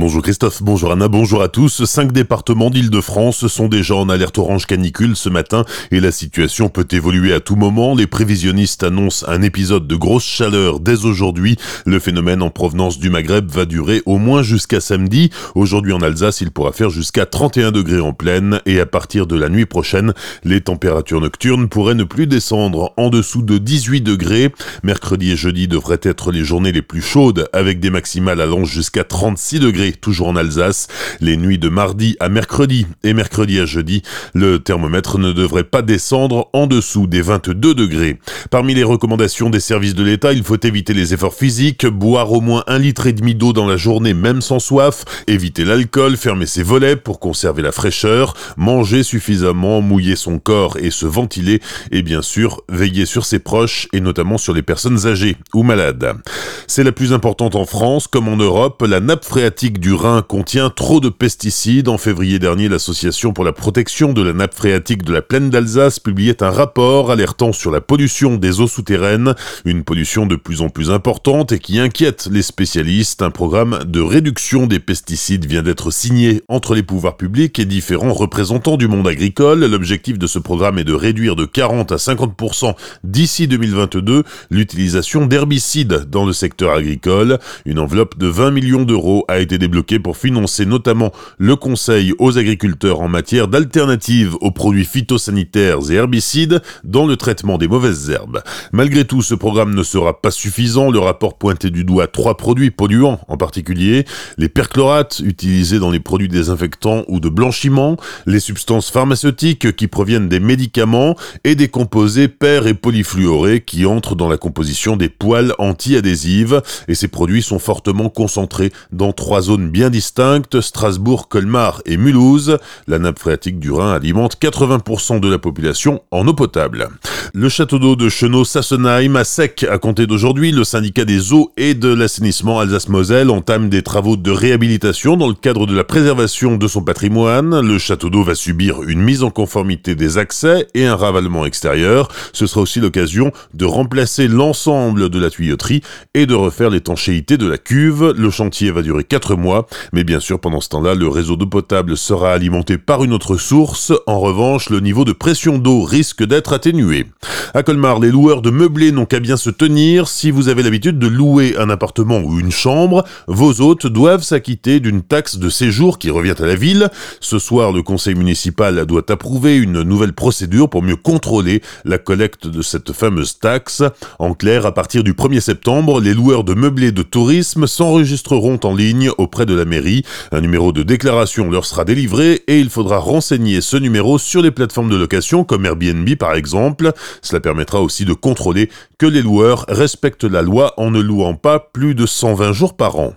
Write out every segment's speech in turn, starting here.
Bonjour Christophe, bonjour Anna, bonjour à tous. Cinq départements d'Île-de-France sont déjà en alerte orange canicule ce matin et la situation peut évoluer à tout moment. Les prévisionnistes annoncent un épisode de grosse chaleur dès aujourd'hui. Le phénomène en provenance du Maghreb va durer au moins jusqu'à samedi. Aujourd'hui en Alsace, il pourra faire jusqu'à 31 degrés en pleine et à partir de la nuit prochaine, les températures nocturnes pourraient ne plus descendre en dessous de 18 degrés. Mercredi et jeudi devraient être les journées les plus chaudes avec des maximales allant jusqu'à 36 degrés toujours en Alsace. Les nuits de mardi à mercredi et mercredi à jeudi, le thermomètre ne devrait pas descendre en dessous des 22 degrés. Parmi les recommandations des services de l'État, il faut éviter les efforts physiques, boire au moins un litre et demi d'eau dans la journée même sans soif, éviter l'alcool, fermer ses volets pour conserver la fraîcheur, manger suffisamment, mouiller son corps et se ventiler, et bien sûr veiller sur ses proches et notamment sur les personnes âgées ou malades. C'est la plus importante en France comme en Europe, la nappe phréatique du Rhin contient trop de pesticides. En février dernier, l'Association pour la protection de la nappe phréatique de la plaine d'Alsace publiait un rapport alertant sur la pollution des eaux souterraines, une pollution de plus en plus importante et qui inquiète les spécialistes. Un programme de réduction des pesticides vient d'être signé entre les pouvoirs publics et différents représentants du monde agricole. L'objectif de ce programme est de réduire de 40 à 50% d'ici 2022 l'utilisation d'herbicides dans le secteur agricole. Une enveloppe de 20 millions d'euros a été débloqué pour financer notamment le conseil aux agriculteurs en matière d'alternatives aux produits phytosanitaires et herbicides dans le traitement des mauvaises herbes. Malgré tout, ce programme ne sera pas suffisant. Le rapport pointait du doigt trois produits polluants en particulier, les perchlorates utilisés dans les produits désinfectants ou de blanchiment, les substances pharmaceutiques qui proviennent des médicaments et des composés per et polyfluorés qui entrent dans la composition des poils anti-adhésives et ces produits sont fortement concentrés dans trois zones bien distinctes, Strasbourg, Colmar et Mulhouse. La nappe phréatique du Rhin alimente 80% de la population en eau potable. Le château d'eau de Chenot-Sassenheim à sec à compter d'aujourd'hui, le syndicat des eaux et de l'assainissement Alsace-Moselle entame des travaux de réhabilitation dans le cadre de la préservation de son patrimoine. Le château d'eau va subir une mise en conformité des accès et un ravalement extérieur. Ce sera aussi l'occasion de remplacer l'ensemble de la tuyauterie et de refaire l'étanchéité de la cuve. Le chantier va durer 4 mois, mais bien sûr pendant ce temps-là, le réseau d'eau potable sera alimenté par une autre source. En revanche, le niveau de pression d'eau risque d'être atténué. À Colmar, les loueurs de meublés n'ont qu'à bien se tenir. Si vous avez l'habitude de louer un appartement ou une chambre, vos hôtes doivent s'acquitter d'une taxe de séjour qui revient à la ville. Ce soir, le conseil municipal doit approuver une nouvelle procédure pour mieux contrôler la collecte de cette fameuse taxe. En clair, à partir du 1er septembre, les loueurs de meublés de tourisme s'enregistreront en ligne auprès de la mairie. Un numéro de déclaration leur sera délivré et il faudra renseigner ce numéro sur les plateformes de location comme Airbnb par exemple. Cela permettra aussi de contrôler que les loueurs respectent la loi en ne louant pas plus de 120 jours par an.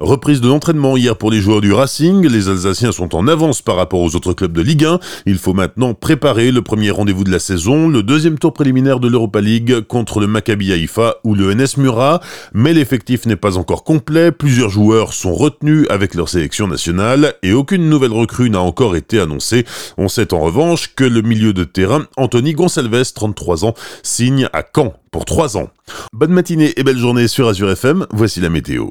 Reprise de l'entraînement hier pour les joueurs du Racing, les Alsaciens sont en avance par rapport aux autres clubs de Ligue 1. Il faut maintenant préparer le premier rendez-vous de la saison, le deuxième tour préliminaire de l'Europa League contre le Maccabi Haïfa ou le NS Murat, mais l'effectif n'est pas encore complet, plusieurs joueurs sont retenus avec leur sélection nationale et aucune nouvelle recrue n'a encore été annoncée. On sait en revanche que le milieu de terrain Anthony Gonçalves, 33 ans, signe à Caen pour 3 ans. Bonne matinée et belle journée sur Azure FM, voici la météo.